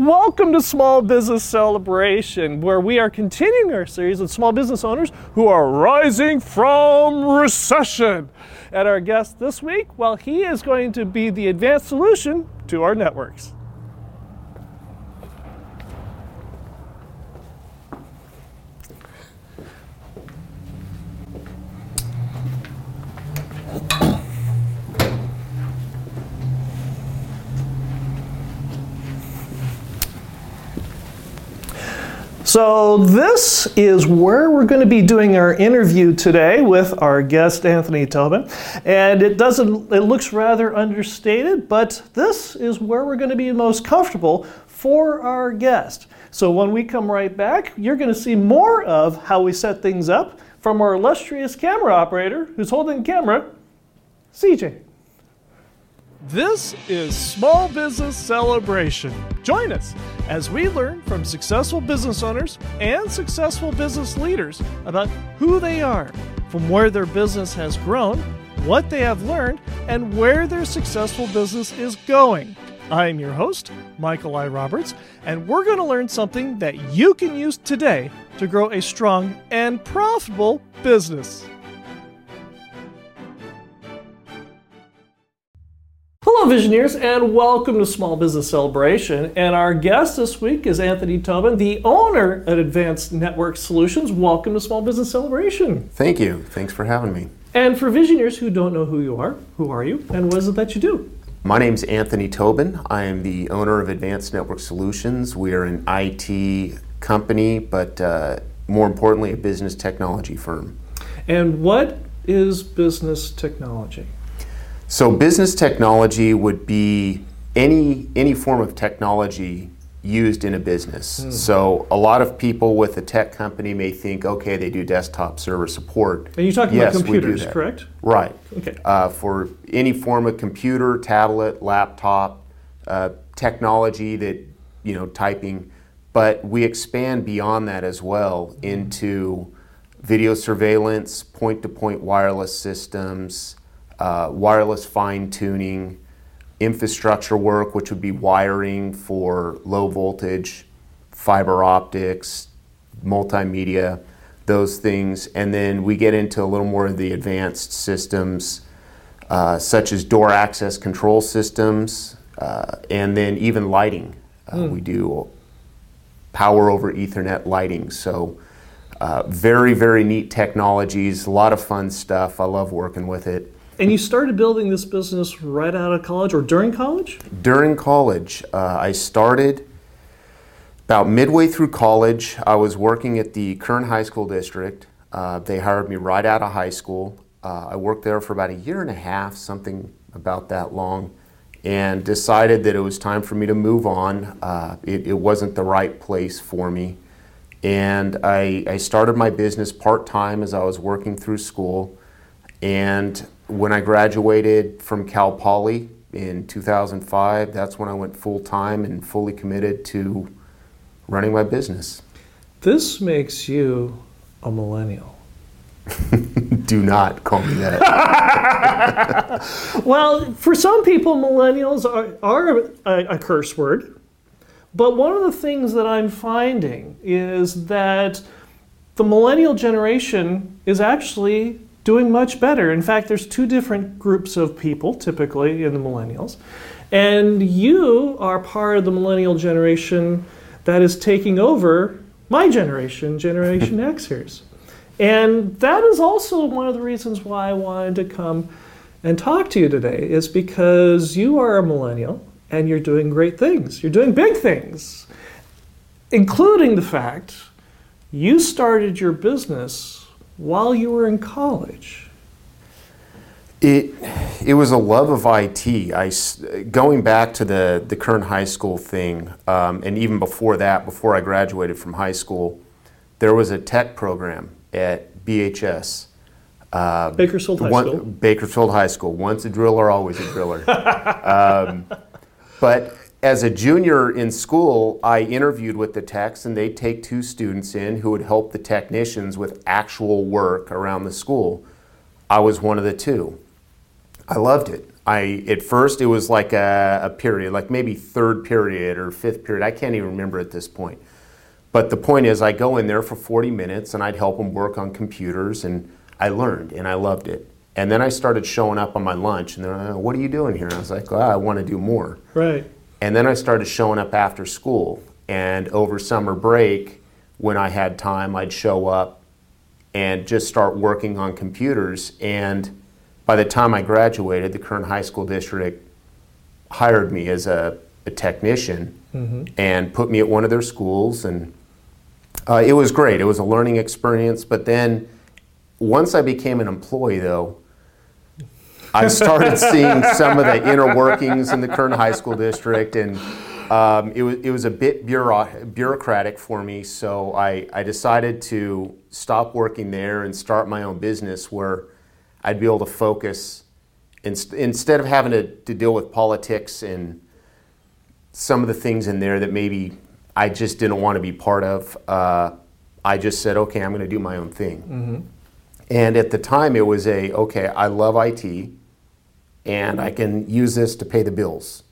Welcome to Small Business Celebration, where we are continuing our series with small business owners who are rising from recession. And our guest this week, well, he is going to be the advanced solution to our networks. So, this is where we're going to be doing our interview today with our guest Anthony Tobin. And it doesn't it looks rather understated, but this is where we're going to be most comfortable for our guest. So, when we come right back, you're going to see more of how we set things up from our illustrious camera operator who's holding the camera, CJ. This is Small Business Celebration. Join us as we learn from successful business owners and successful business leaders about who they are, from where their business has grown, what they have learned, and where their successful business is going. I am your host, Michael I. Roberts, and we're going to learn something that you can use today to grow a strong and profitable business. Hello, Visioneers, and welcome to Small Business Celebration. And our guest this week is Anthony Tobin, the owner at Advanced Network Solutions. Welcome to Small Business Celebration. Thank you. Thanks for having me. And for Visioneers who don't know who you are, who are you, and what is it that you do? My name is Anthony Tobin. I am the owner of Advanced Network Solutions. We are an IT company, but uh, more importantly, a business technology firm. And what is business technology? So business technology would be any any form of technology used in a business. Mm. So a lot of people with a tech company may think, okay, they do desktop server support. And you're talking yes, about computers, correct? Right. Okay. Uh, for any form of computer, tablet, laptop, uh, technology that you know, typing, but we expand beyond that as well hmm. into video surveillance, point-to-point wireless systems uh, wireless fine tuning, infrastructure work, which would be wiring for low voltage, fiber optics, multimedia, those things. And then we get into a little more of the advanced systems, uh, such as door access control systems, uh, and then even lighting. Mm. We do power over Ethernet lighting. So, uh, very, very neat technologies, a lot of fun stuff. I love working with it. And you started building this business right out of college or during college? During college. Uh, I started about midway through college. I was working at the Kern High School District. Uh, they hired me right out of high school. Uh, I worked there for about a year and a half, something about that long, and decided that it was time for me to move on. Uh, it, it, wasn't the right place for me. And I, I started my business part time as I was working through school. And when I graduated from Cal Poly in 2005, that's when I went full time and fully committed to running my business. This makes you a millennial. Do not call me that. well, for some people, millennials are, are a, a curse word. But one of the things that I'm finding is that the millennial generation is actually doing much better. In fact, there's two different groups of people typically in the millennials. And you are part of the millennial generation that is taking over my generation, Generation Xers. And that is also one of the reasons why I wanted to come and talk to you today, is because you are a millennial and you're doing great things. You're doing big things, including the fact you started your business while you were in college? It it was a love of IT. I going back to the the Kern high school thing, um, and even before that, before I graduated from high school, there was a tech program at BHS. Uh, Bakersfield High one, School. Bakersfield High School. Once a driller, always a driller. um, but as a junior in school, I interviewed with the techs, and they'd take two students in who would help the technicians with actual work around the school. I was one of the two. I loved it. I at first it was like a, a period, like maybe third period or fifth period. I can't even remember at this point. But the point is, I go in there for 40 minutes and I'd help them work on computers, and I learned and I loved it. And then I started showing up on my lunch, and they're like, "What are you doing here?" And I was like, "Well, I want to do more." Right. And then I started showing up after school, and over summer break, when I had time, I'd show up and just start working on computers. And by the time I graduated, the Kern high school district hired me as a, a technician and put me at one of their schools and uh, it was great. It was a learning experience. But then once I became an employee, though, I started seeing some of the inner workings in the Kern High School District, and um, it, was, it was a bit bureau- bureaucratic for me. So I, I decided to stop working there and start my own business where I'd be able to focus inst- instead of having to, to deal with politics and some of the things in there that maybe I just didn't want to be part of. Uh, I just said, okay, I'm going to do my own thing. And at the time, it was a okay, I love IT, and I can use this to pay the bills.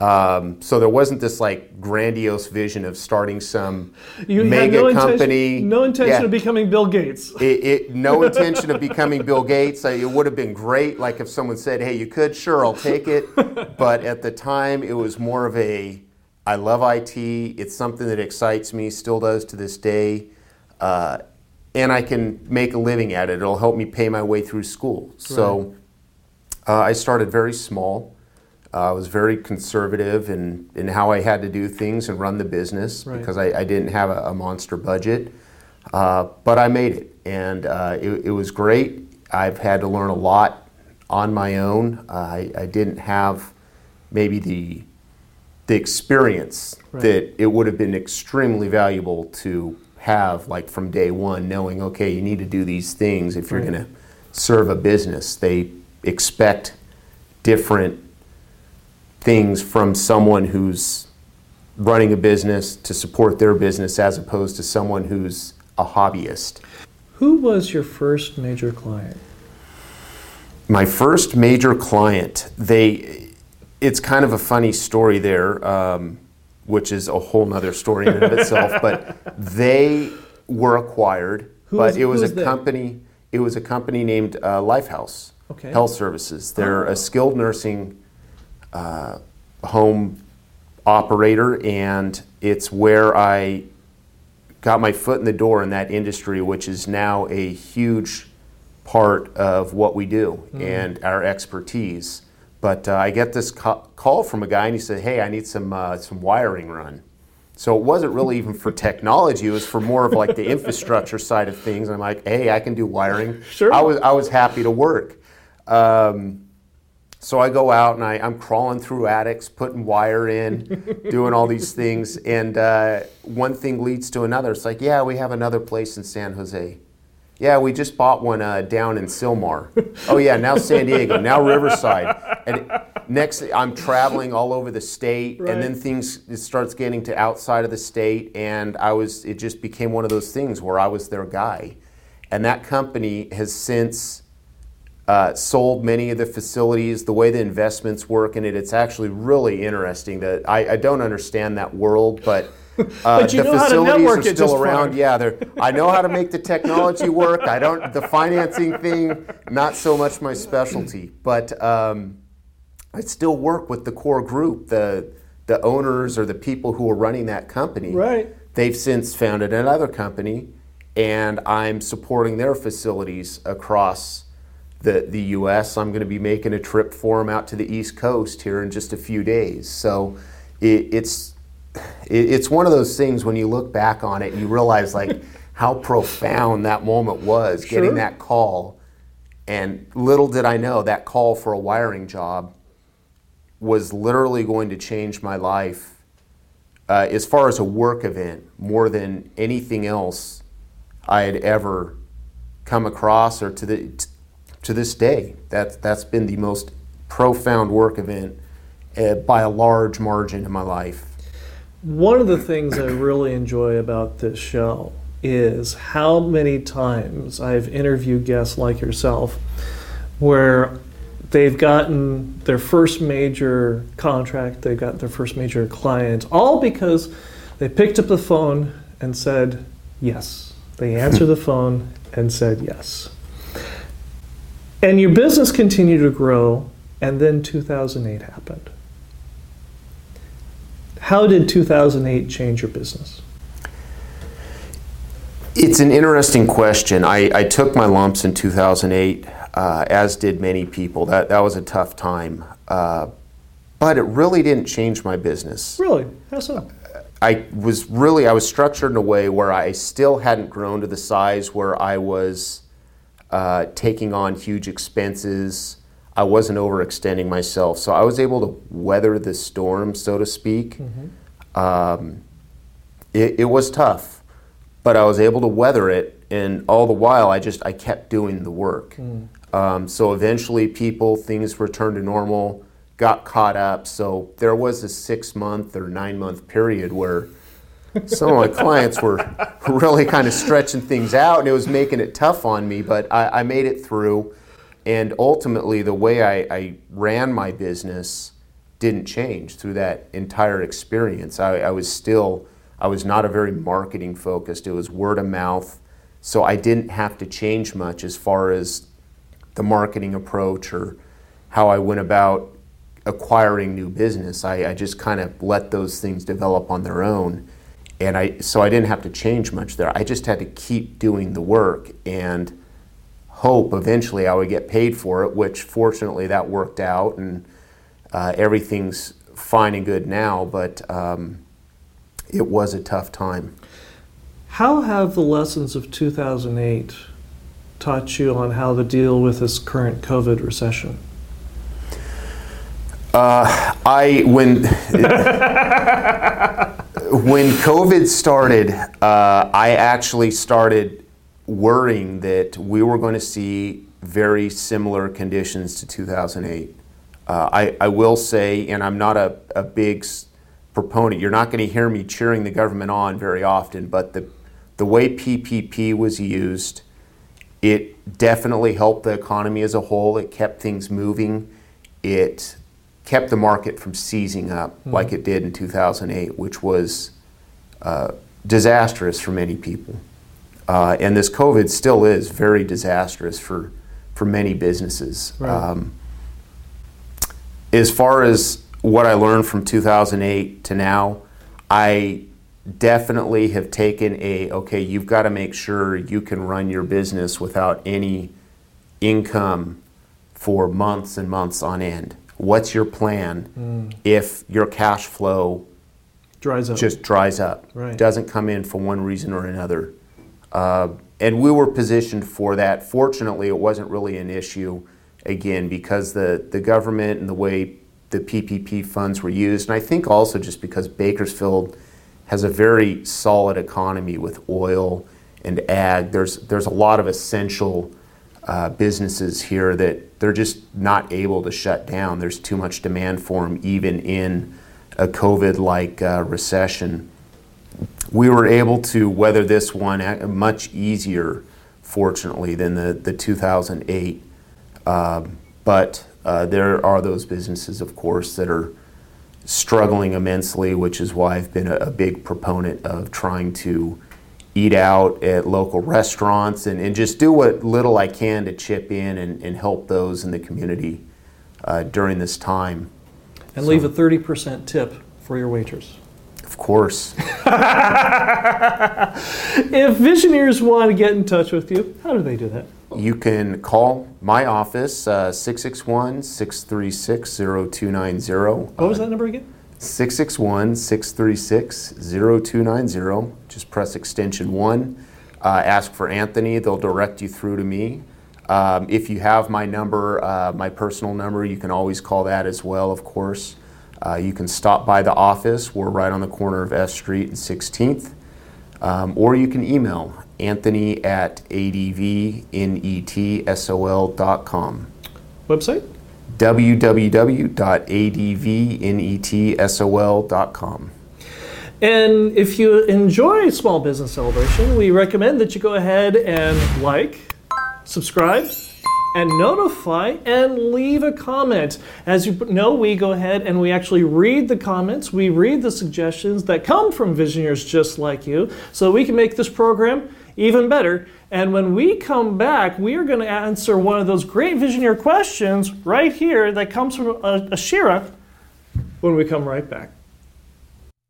Um, so there wasn't this like grandiose vision of starting some You mega no company. intention, no intention Yeah of becoming Bill Gates. it, it, no intention of becoming Bill Gates. It would have been great, like if someone said, "Hey, you could, sure, I'll take it." but at the time, it was more of a, "I love IT. It's something that excites me, still does to this day, uh, and I can make a living at it. It'll help me pay my way through school." So, uh, I started very small. Uh, I was very conservative in, in how I had to do things and run the business Right. because I, I didn't have a, a monster budget. Uh, but I made it, and uh, it, it was great. I've had to learn a lot on my own. Uh, I, I didn't have maybe the the experience Right. that it would have been extremely valuable to have, like from day one, knowing okay, you need to do these things if you're Right. going to serve a business. They expect different things from someone who's running a business to support their business as opposed to someone who's a hobbyist. Who was your first major client? My first major client, they, it's kind of a funny story there, um, which is a whole nother story in and of itself. But they were acquired, Who but was- it was a they? company. It was a company named uh, Lifehouse Okay. Health Services. They're a skilled nursing uh, home operator, and it's where I got my foot in the door in that industry, which is now a huge part of what we do and our expertise. But uh, I get this ca- call from a guy, and he said, "Hey, I need some uh, some wiring run." So it wasn't really even for technology; it was for more of like the infrastructure side of things. I'm like, "Hey, I can do wiring." Sure. I was I was happy to work. Um, so I go out and I, I'm crawling through attics, putting wire in, doing all these things, and uh, one thing leads to another. It's like, yeah, we have another place in San Jose. Yeah, we just bought one uh, down in Sylmar. oh yeah, now San Diego, now Riverside, and next I'm traveling all over the state, Right. and then things it starts getting to outside of the state, and I was it just became one of those things where I was their guy, and that company has since uh, sold many of the facilities, the way the investments work in it. It's actually really interesting. That I, I don't understand that world, but. Uh, But you the know facilities are still around. Yeah, they're, I know how to make the technology work. I don't. The financing thing, not so much my specialty. But um, I still work with the core group, the the owners or the people who are running that company. Right. They've since founded another company, and I'm supporting their facilities across the, the U.S. I'm going to be making a trip for them out to the East Coast here in just a few days. So it, it's it, it's one of those things when you look back on it, you realize like how profound that moment was Sure. getting that call. And little did I know that call for a wiring job was literally going to change my life uh, as far as a work event more than anything else I had ever come across or to the to this day. That that's been the most profound work event uh, by a large margin in my life. One of the things I really enjoy about this show is how many times I've interviewed guests like yourself where they've gotten their first major contract, they've got their first major client, all because they picked up the phone and said yes. They answered the phone and said yes. And your business continued to grow, and then 2008 happened. How did 2008 change your business? It's an interesting question. I, I took my lumps in 2008, uh, as did many people. That, that was a tough time. Uh, but it really didn't change my business. Really? How so? I was really I was structured in a way where I still hadn't grown to the size where I was uh, taking on huge expenses. I wasn't overextending myself, so I was able to weather the storm, so to speak. Mm-hmm. Um, it, it was tough, but I was able to weather it, and all the while I just I kept doing the work. Mm. Um, so eventually, people things returned to normal got caught up. So there was a six month or nine month period where some of my clients were really kind of stretching things out and it was making it tough on me, but I, I made it through. And ultimately, the way I, I, ran my business didn't change through that entire experience. I, I was still, I was not a very marketing focused, it was word of mouth. So I didn't have to change much as far as the marketing approach or how I went about acquiring new business. I, I just kind of let those things develop on their own. And I, so I didn't have to change much there. I just had to keep doing the work and hope eventually I would get paid for it, which fortunately that worked out and uh, everything's fine and good now, but um, it was a tough time. How have the lessons of 2008 taught you on how to deal with this current COVID recession? Uh, I when when COVID started, uh, I actually started worrying that we were going to see very similar conditions to 2008. Uh, I, I will say, and I'm not a, a big proponent. You're not going to hear me cheering the government on very often, but the the way PPP was used, it definitely helped the economy as a whole. It kept things moving. It kept the market from seizing up mm-hmm. like it did in 2008, which was uh, disastrous for many people. Uh, and this COVID still is very disastrous for, for many businesses. Right. Um, as far as what I learned from 2008 to now, I definitely have taken a okay, you've got to make sure you can run your business without any income for months and months on end what's your plan mm. if your cash flow dries up. just dries up, right. doesn't come in for one reason or another. Uh, and we were positioned for that. Fortunately, it wasn't really an issue, again, because the, the government and the way the PPP funds were used, and I think also just because Bakersfield has a very solid economy with oil and ag, there's, there's a lot of essential uh, businesses here that they're just not able to shut down. There's too much demand for them, even in a COVID like uh, recession. We were able to weather this one much easier, fortunately, than the, the 2008. Uh, but there are those businesses, of course, that are struggling immensely, which is why I've been a, a big proponent of trying to eat out at local restaurants and, and just do what little I can to chip in and, and help those in the community uh, during this time. And so, leave a 30% tip for your waiters. Of course. if visioneers want to get in touch with you, how do they do that? You can call my office, uh, 661 636 0290. What was that number again? 661 636 0290. Just press extension 1. Uh, ask for Anthony, they'll direct you through to me. Um, if you have my number, uh, my personal number, you can always call that as well, of course. Uh, you can stop by the office. We're right on the corner of S Street and 16th. Um, or you can email anthony at advnetsol.com. Website? www.advnetsol.com. And if you enjoy Small Business Celebration, we recommend that you go ahead and like, subscribe, and notify and leave a comment. As you know, we go ahead and we actually read the comments, we read the suggestions that come from visionaries just like you, so we can make this program even better. And when we come back, we are going to answer one of those great visionary questions right here that comes from Ashira when we come right back.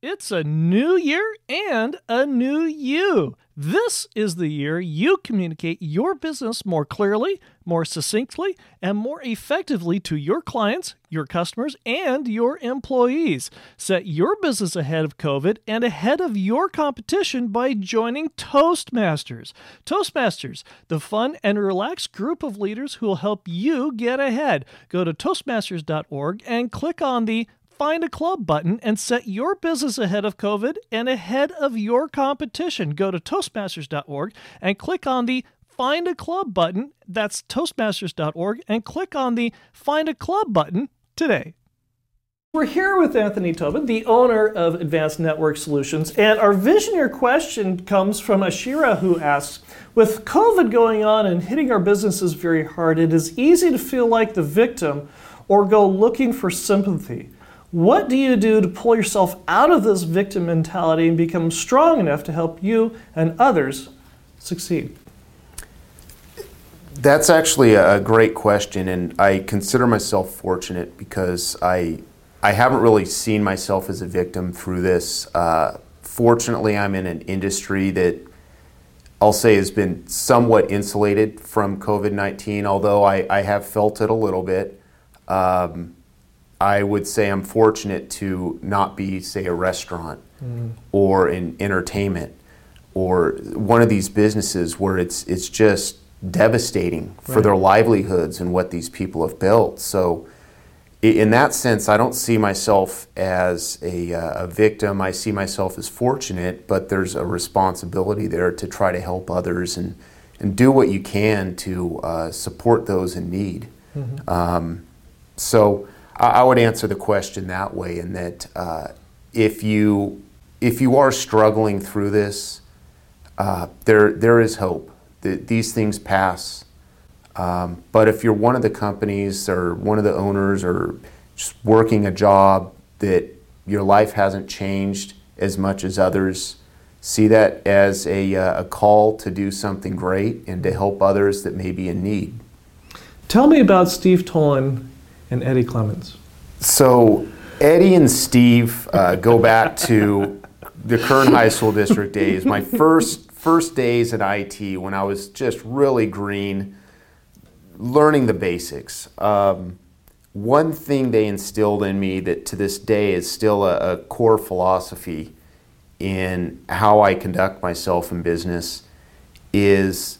It's a new year and a new you. This is the year you communicate your business more clearly, more succinctly, and more effectively to your clients, your customers, and your employees. Set your business ahead of COVID and ahead of your competition by joining Toastmasters. Toastmasters, the fun and relaxed group of leaders who will help you get ahead. Go to Toastmasters.org and click on the Find a Club button and set your business ahead of COVID and ahead of your competition. Go to Toastmasters.org and click on the Find a Club button. That's Toastmasters.org and click on the Find a Club button today. We're here with Anthony Tobin, the owner of Advanced Network Solutions, and our visionary question comes from Ashira, who asks With COVID going on and hitting our businesses very hard, it is easy to feel like the victim or go looking for sympathy. What do you do to pull yourself out of this victim mentality and become strong enough to help you and others succeed? That's actually a great question, and I consider myself fortunate because I I haven't really seen myself as a victim through this. Uh, fortunately, I'm in an industry that I'll say has been somewhat insulated from COVID 19, although I, I have felt it a little bit. Um, I would say I'm fortunate to not be, say, a restaurant mm. or in entertainment or one of these businesses where it's it's just devastating right. for their livelihoods and what these people have built. So, in that sense, I don't see myself as a, uh, a victim. I see myself as fortunate, but there's a responsibility there to try to help others and and do what you can to uh, support those in need. Mm-hmm. Um, so. I would answer the question that way, in that uh, if you if you are struggling through this, uh, there there is hope. The, these things pass. Um, but if you're one of the companies or one of the owners or just working a job that your life hasn't changed as much as others, see that as a, uh, a call to do something great and to help others that may be in need. Tell me about Steve Tolan and Eddie Clements. So Eddie and Steve uh, go back to the Kern High School District days. My first first days at IT when I was just really green, learning the basics. Um, one thing they instilled in me that to this day is still a, a core philosophy in how I conduct myself in business is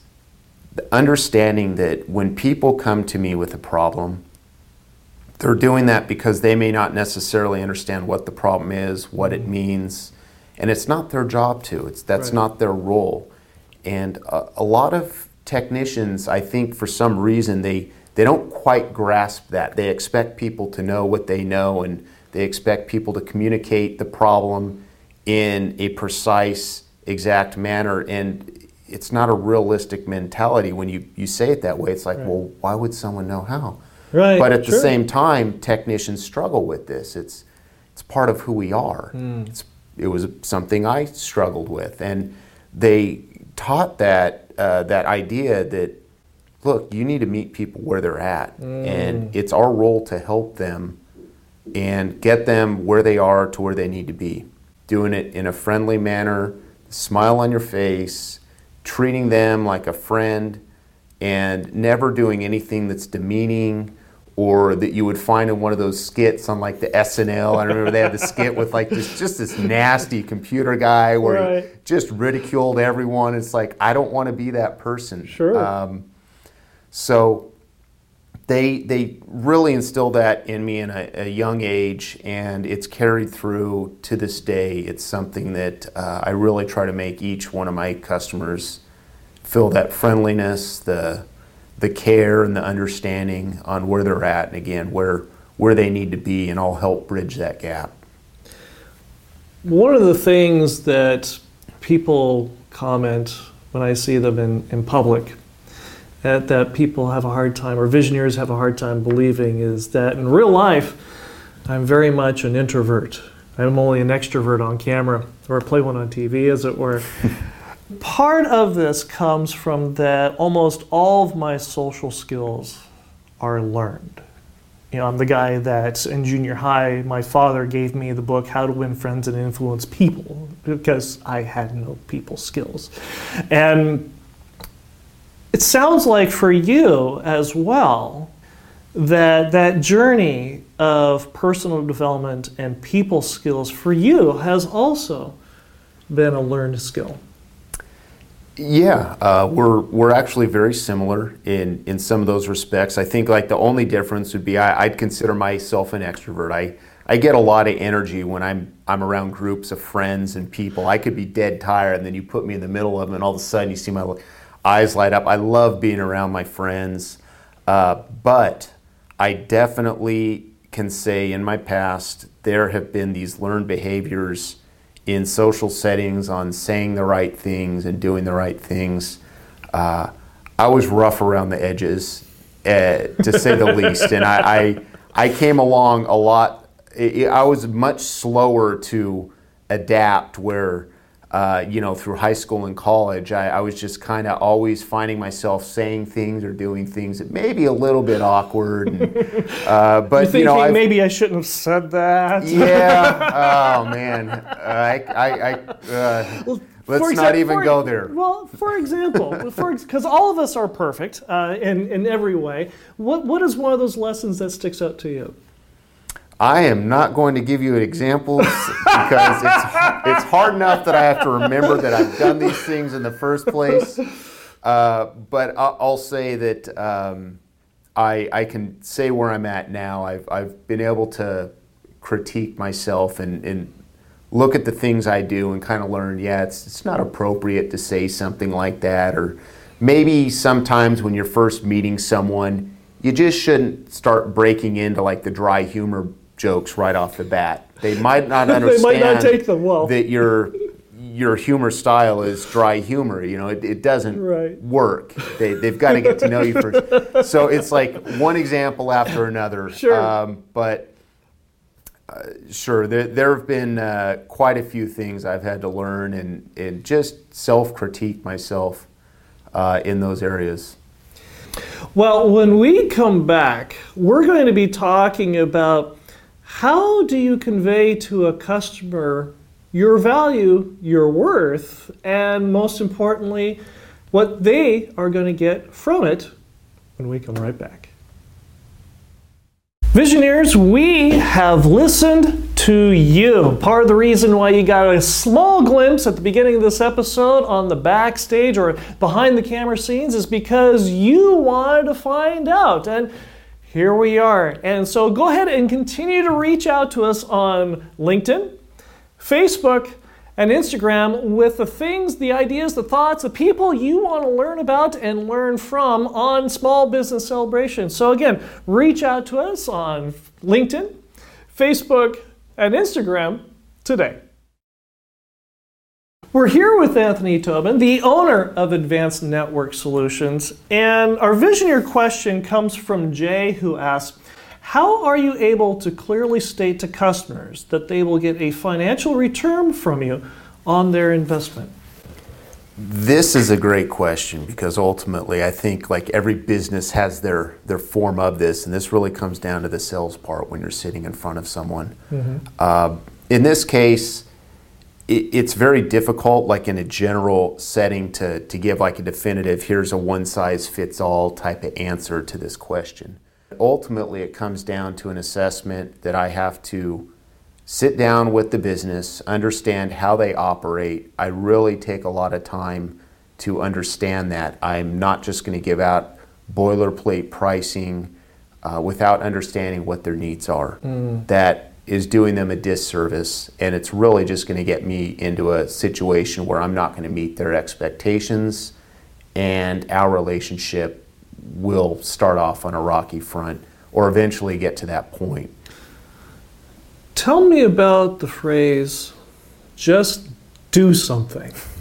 understanding that when people come to me with a problem, they're doing that because they may not necessarily understand what the problem is, what it mm-hmm. means, and it's not their job to. It's that's right. not their role. And a, a, lot of technicians, I think, for some reason, they they don't quite grasp that. They expect people to know what they know, and they expect people to communicate the problem in a precise, exact manner. And it's not a realistic mentality when you, you say it that way. It's like, right. well, why would someone know how? Right. But at sure. the same time, technicians struggle with this. It's it's part of who we are. Mm. It's, it was something I struggled with, and they taught that uh, that idea that look, you need to meet people where they're at, mm. and it's our role to help them and get them where they are to where they need to be. Doing it in a friendly manner, smile on your face, treating them like a friend, and never doing anything that's demeaning or that you would find in one of those skits on like the SNL. I remember they had the skit with like this just this nasty computer guy where right. he just ridiculed everyone. It's like I don't want to be that person. Sure. Um, so they they really instilled that in me in a, a, young age, and it's carried through to this day. It's something that uh, I really try to make each one of my customers feel that friendliness, the the care and the understanding on where they're at and again where where they need to be and I'll help bridge that gap. One of the things that people comment when I see them in, in public that, that people have a hard time, or visionaries have a hard time believing, is that in real life, I'm very much an introvert. I'm only an extrovert on camera, or I play one on TV, as it were. Part of this comes from that almost all of my social skills are learned. You know, I'm the guy that in junior high, my father gave me the book How to Win Friends and Influence People because I had no people skills. And it sounds like for you as well that that journey of personal development and people skills for you has also been a learned skill. Yeah, uh, we're we're actually very similar in in some of those respects. I think like the only difference would be I, would consider myself an extrovert. I I get a lot of energy when I'm I'm around groups of friends and people. I could be dead tired, and then you put me in the middle of them, and all of a sudden you see my eyes light up. I love being around my friends, uh, but I definitely can say in my past there have been these learned behaviors in social settings on saying the right things and doing the right things. Uh, I was rough around the edges, uh, to say the least, and I, I, I came along a lot. I was much slower to adapt where uh, you know, through high school and college, I, I was just kind of always finding myself saying things or doing things that may be a little bit awkward. And, uh, but you, you know, I've, maybe I shouldn't have said that. Yeah. oh man, I, I, I uh, well, Let's not even for, go there. Well, for example, because all of us are perfect uh, in, in every way, what, what is one of those lessons that sticks out to you? I am not going to give you examples because it's, it's hard enough that I have to remember that I've done these things in the first place. Uh, but I'll say that um, I, I can say where I'm at now. I've, I've been able to critique myself and, and look at the things I do and kind of learn, yeah, it's, it's not appropriate to say something like that. Or maybe sometimes when you're first meeting someone, you just shouldn't start breaking into like the dry humor jokes right off the bat. They might not understand might not take them well. that your your humor style is dry humor. You know, it, it doesn't right. work. They, they've got to get to know you first. So it's like one example after another. Sure. Um, but uh, sure, there, there have been uh, quite a few things I've had to learn and, and just self critique myself uh, in those areas. Well, when we come back, we're going to be talking about how do you convey to a customer your value, your worth, and most importantly, what they are going to get from it when we come right back? Visionaries, we have listened to you. Part of the reason why you got a small glimpse at the beginning of this episode on the backstage or behind the camera scenes is because you wanted to find out. And here we are. And so go ahead and continue to reach out to us on LinkedIn, Facebook, and Instagram with the things, the ideas, the thoughts, the people you want to learn about and learn from on Small Business Celebration. So, again, reach out to us on LinkedIn, Facebook, and Instagram today. We're here with Anthony Tobin, the owner of Advanced Network Solutions, and our visionary question comes from Jay, who asks, how are you able to clearly state to customers that they will get a financial return from you on their investment? This is a great question because ultimately I think like every business has their, their form of this, and this really comes down to the sales part when you're sitting in front of someone. Mm-hmm. Uh, in this case, it's very difficult, like in a general setting, to, to give like a definitive, here's a one size fits all type of answer to this question. Ultimately, it comes down to an assessment that I have to sit down with the business, understand how they operate. I really take a lot of time to understand that. I'm not just going to give out boilerplate pricing uh, without understanding what their needs are. Mm. That is doing them a disservice and it's really just going to get me into a situation where I'm not going to meet their expectations and our relationship will start off on a rocky front or eventually get to that point. Tell me about the phrase just do something.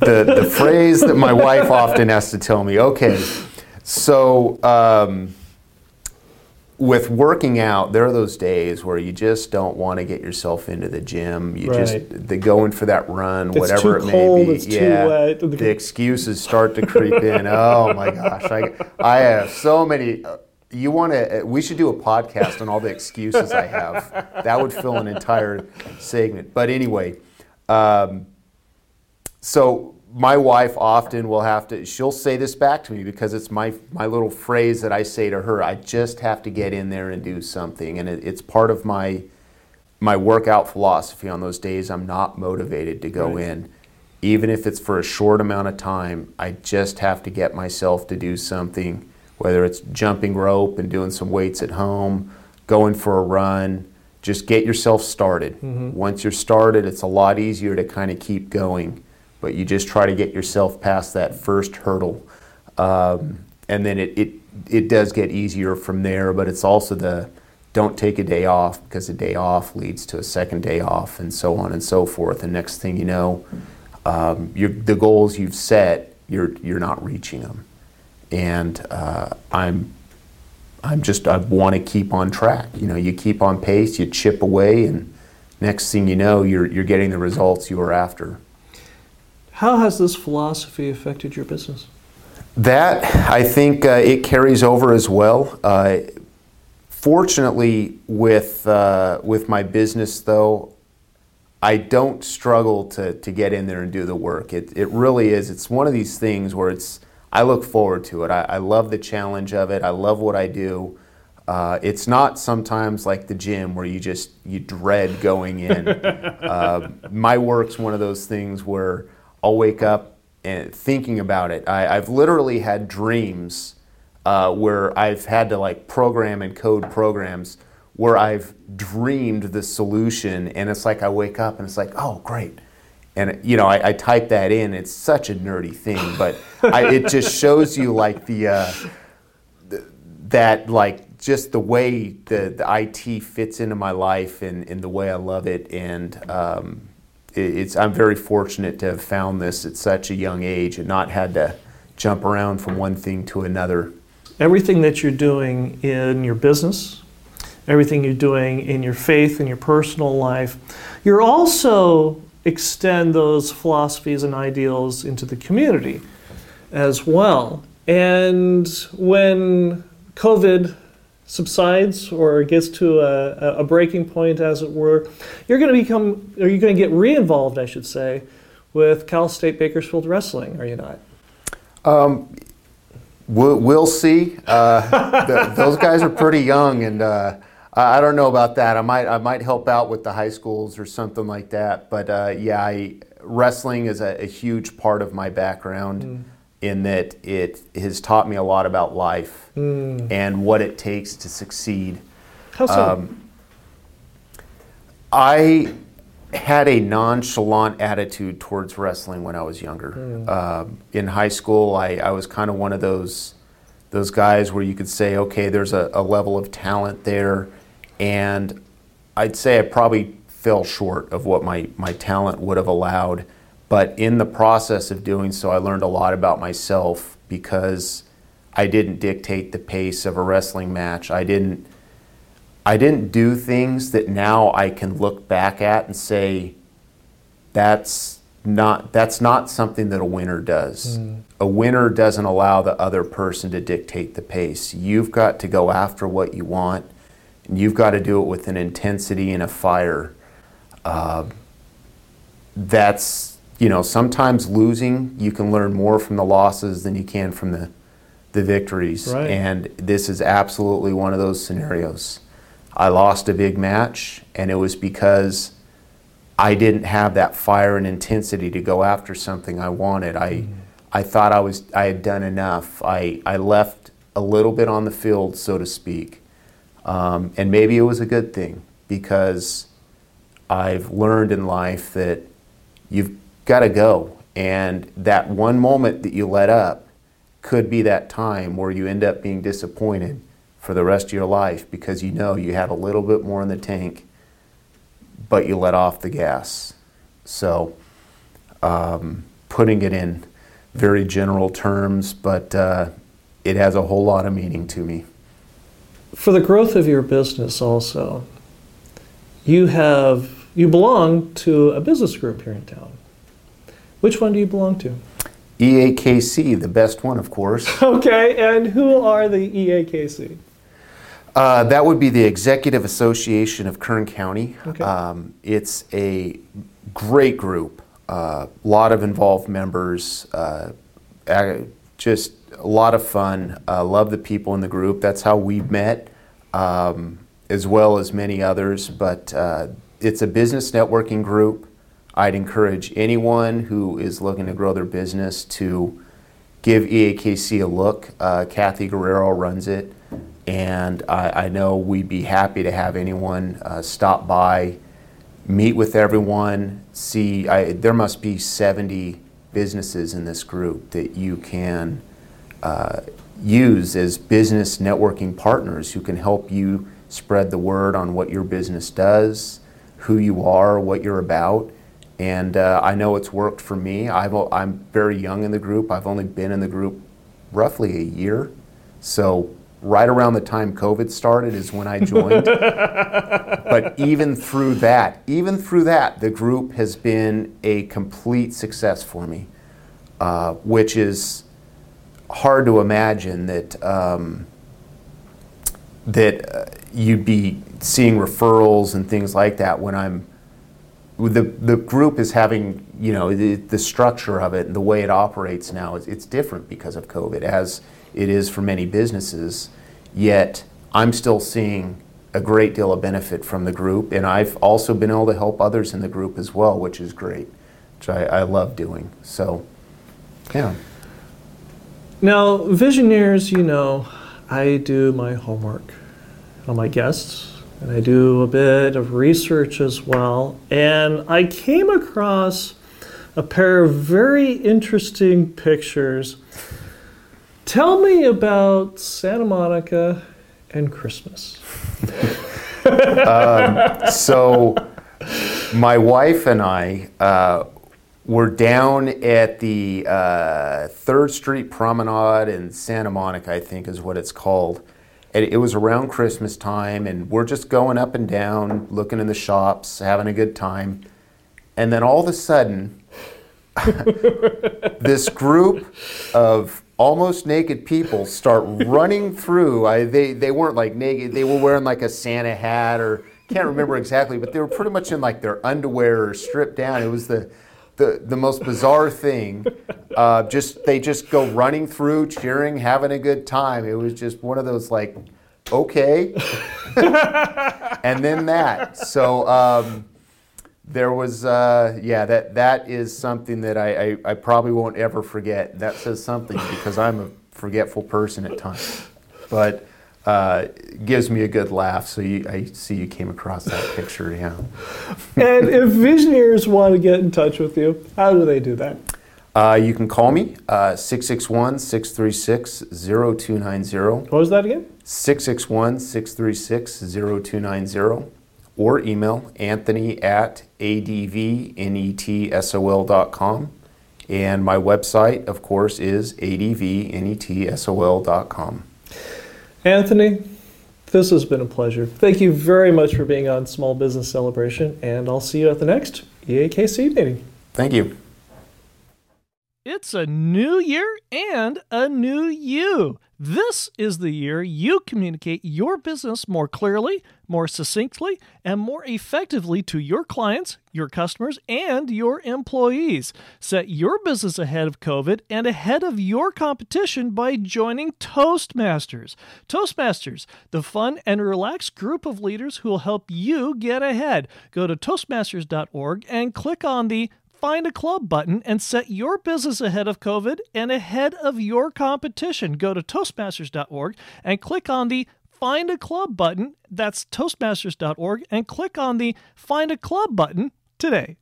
the, the phrase that my wife often has to tell me. Okay, so um, with working out, there are those days where you just don't want to get yourself into the gym. You Right. just the going for that run, It's whatever it cold, may be. it's too yeah, the excuses start to creep in. Oh my gosh, I I have so many. You want to? We should do a podcast on all the excuses I have. That would fill an entire segment. But anyway. Um, so my wife often will have to she'll say this back to me because it's my my little phrase that I say to her I just have to get in there and do something. And it, it's part of my my workout philosophy on those days. I'm not motivated to go Right. in. Even if it's for a short amount of time I just have to get myself to do something whether it's jumping rope and doing some weights at home going for a run. Just get yourself started. Mm-hmm. Once you're started it's a lot easier to kind of keep going but you just try to get yourself past that first hurdle. Um, and then it, it it does get easier from there but it's also the don't take a day off because a day off leads to a second day off and so on and so forth. And next thing you know um, the goals you've set you're you're not reaching them. And uh, i'm i'm just i want to keep on track. You know you keep on pace you chip away and next thing you know you're you're getting the results you were after How has this philosophy affected your business? That I think uh, it carries over as well. Uh, fortunately, with uh, with my business though, I don't struggle to to get in there and do the work. It it really is. It's one of these things where it's. I look forward to it. I, I love the challenge of it. I love what I do. Uh, it's not sometimes like the gym where you just you dread going in. uh, my work's one of those things where I'll wake up and thinking about it. I, I've literally had dreams uh, where I've had to like program and code programs where I've dreamed the solution, and it's like I wake up and it's like, oh, great. And you know, I, I type that in. It's such a nerdy thing, but I, it just shows you like the, uh, th- that like just the way the, the IT fits into my life and, and the way I love it. And um, it's I'm very fortunate to have found this at such a young age and not had to jump around from one thing to another. Everything that you're doing in your business, everything you're doing in your faith and your personal life, you're also extend those philosophies and ideals into the community as well. And when COVID subsides or gets to a, a breaking point, as it were, you're going to become, or you're going to get re-involved, I should say, with Cal State Bakersfield Wrestling, are you not? We'll, we'll see. Uh, the, those guys are pretty young, and uh, I don't know about that. I might I might help out with the high schools or something like that. But uh, yeah, I, wrestling is a, a huge part of my background. In that it has taught me a lot about life and what it takes to succeed. How so? Um, I had a nonchalant attitude towards wrestling when I was younger. Um, in high school, I, I was kind of one of those those guys where you could say, okay, there's a, a level of talent there, and I'd say I probably fell short of what my, my talent would have allowed. But in the process of doing so, I learned a lot about myself because I didn't dictate the pace of a wrestling match. I didn't I didn't do things that now I can look back at and say that's not that's not something that a winner does. A winner doesn't allow the other person to dictate the pace. You've got to go after what you want, and you've got to do it with an intensity and a fire. Uh, that's you know sometimes losing you can learn more from the losses than you can from the the victories. Right. and this is absolutely one of those scenarios. I lost a big match and it was because i didn't have that fire and intensity to go after something i wanted. I i thought i was i had done enough. I i left a little bit on the field so to speak. Um, and maybe it was a good thing because I've learned in life that you've got to go. And that one moment that you let up could be that time where you end up being disappointed for the rest of your life because you know you had a little bit more in the tank, but you let off the gas. So, um, putting it in very general terms, but uh, it has a whole lot of meaning to me. For the growth of your business, also, you have you belong to a business group here in town. Which one do you belong to? EAKC, the best one, of course. Okay, and who are the EAKC? Uh, that would be the Executive Association of Kern County. Okay. Um, it's a great group, a uh, lot of involved members, uh, just a lot of fun. Uh, love the people in the group. That's how we met, um, as well as many others. But uh, it's a business networking group. I'd encourage anyone who is looking to grow their business to give EAKC a look. Uh, Kathy Guerrero runs it, and I, I, know we'd be happy to have anyone uh, stop by, meet with everyone, see. I, there must be 70 businesses in this group that you can uh, use as business networking partners who can help you spread the word on what your business does, who you are, what you're about and uh, I know it's worked for me. i am very young in the group. I've only been in the group roughly a year. So, right around the time COVID started is when I joined. but even through that, even through that, the group has been a complete success for me, uh, which is hard to imagine that. Um, that uh, you'd be seeing referrals and things like that when I'm the the group is having you know the, the structure of it and the way it operates now is it's different because of COVID as it is for many businesses. Yet I'm still seeing a great deal of benefit from the group, and I've also been able to help others in the group as well, which is great, which I, I love doing. So, yeah. Now, Visioneers, you know, I do my homework on my guests and I do a bit of research as well. And I came across a pair of very interesting pictures. Tell me about Santa Monica and Christmas. um, so, my wife and I uh, were down at the uh, Third Street Promenade in Santa Monica, I think is what it's called it was around Christmas time, and we're just going up and down, looking in the shops, having a good time. And then all of a sudden, this group of almost naked people start running through. I, they, they weren't like naked, they were wearing like a Santa hat or can't remember exactly, but they were pretty much in like their underwear or stripped down. It was the the, the most bizarre thing. Uh, just they just go running through, cheering, having a good time. It was just one of those like, okay, and then that. So um, there was, uh, yeah, that that is something that I, I, I probably won't ever forget. That says something because I'm a forgetful person at times, but uh, gives me a good laugh. So you, I see you came across that picture, yeah. and if Visioneers want to get in touch with you, how do they do that? Uh, you can call me, uh, 661 636 0290. What was that again? 661 636 0290. Or email anthony at advnetsol.com. And my website, of course, is advnetsol.com. Anthony, this has been a pleasure. Thank you very much for being on Small Business Celebration, and I'll see you at the next EAKC meeting. Thank you. It's a new year and a new you. This is the year you communicate your business more clearly, more succinctly, and more effectively to your clients, your customers, and your employees. Set your business ahead of COVID and ahead of your competition by joining Toastmasters. Toastmasters, the fun and relaxed group of leaders who will help you get ahead. Go to Toastmasters.org and click on the Find a Club button and set your business ahead of COVID and ahead of your competition. Go to Toastmasters.org and click on the Find a Club button. That's Toastmasters.org and click on the Find a Club button today.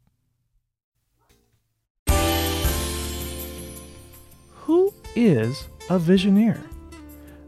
Who is a Visioneer?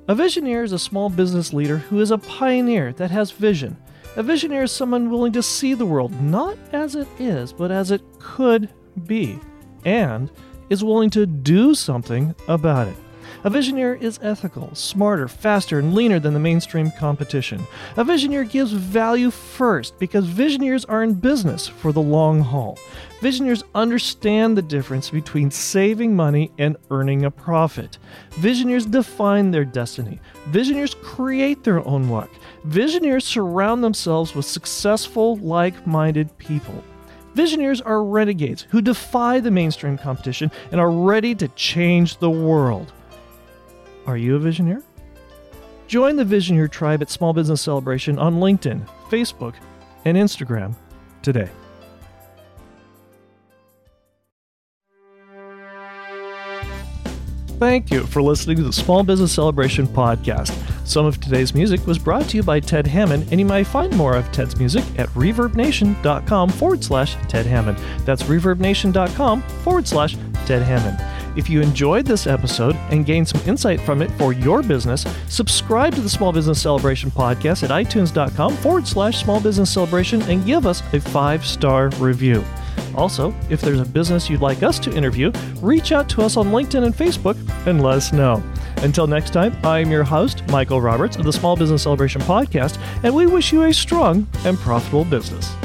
A Visioneer is a small business leader who is a pioneer that has vision a Visioneer is someone willing to see the world not as it is, but as it could be. And is willing to do something about it. A Visioneer is ethical, smarter, faster, and leaner than the mainstream competition. A Visioneer gives value first because Visioneers are in business for the long haul. Visioneers understand the difference between saving money and earning a profit. Visioneers define their destiny. Visioneers create their own luck. Visioneers surround themselves with successful, like minded people. Visioneers are renegades who defy the mainstream competition and are ready to change the world. Are you a Visioneer? Join the Visioneer tribe at Small Business Celebration on LinkedIn, Facebook, and Instagram today. Thank you for listening to the Small Business Celebration podcast. Some of today's music was brought to you by Ted Hammond, and you may find more of Ted's music at reverbnation.com forward slash Ted Hammond. That's reverbnation.com forward slash Ted Hammond. If you enjoyed this episode and gained some insight from it for your business, subscribe to the Small Business Celebration podcast at itunes.com forward slash small business celebration and give us a five star review. Also, if there's a business you'd like us to interview, reach out to us on LinkedIn and Facebook and let us know. Until next time, I am your host, Michael Roberts of the Small Business Celebration Podcast, and we wish you a strong and profitable business.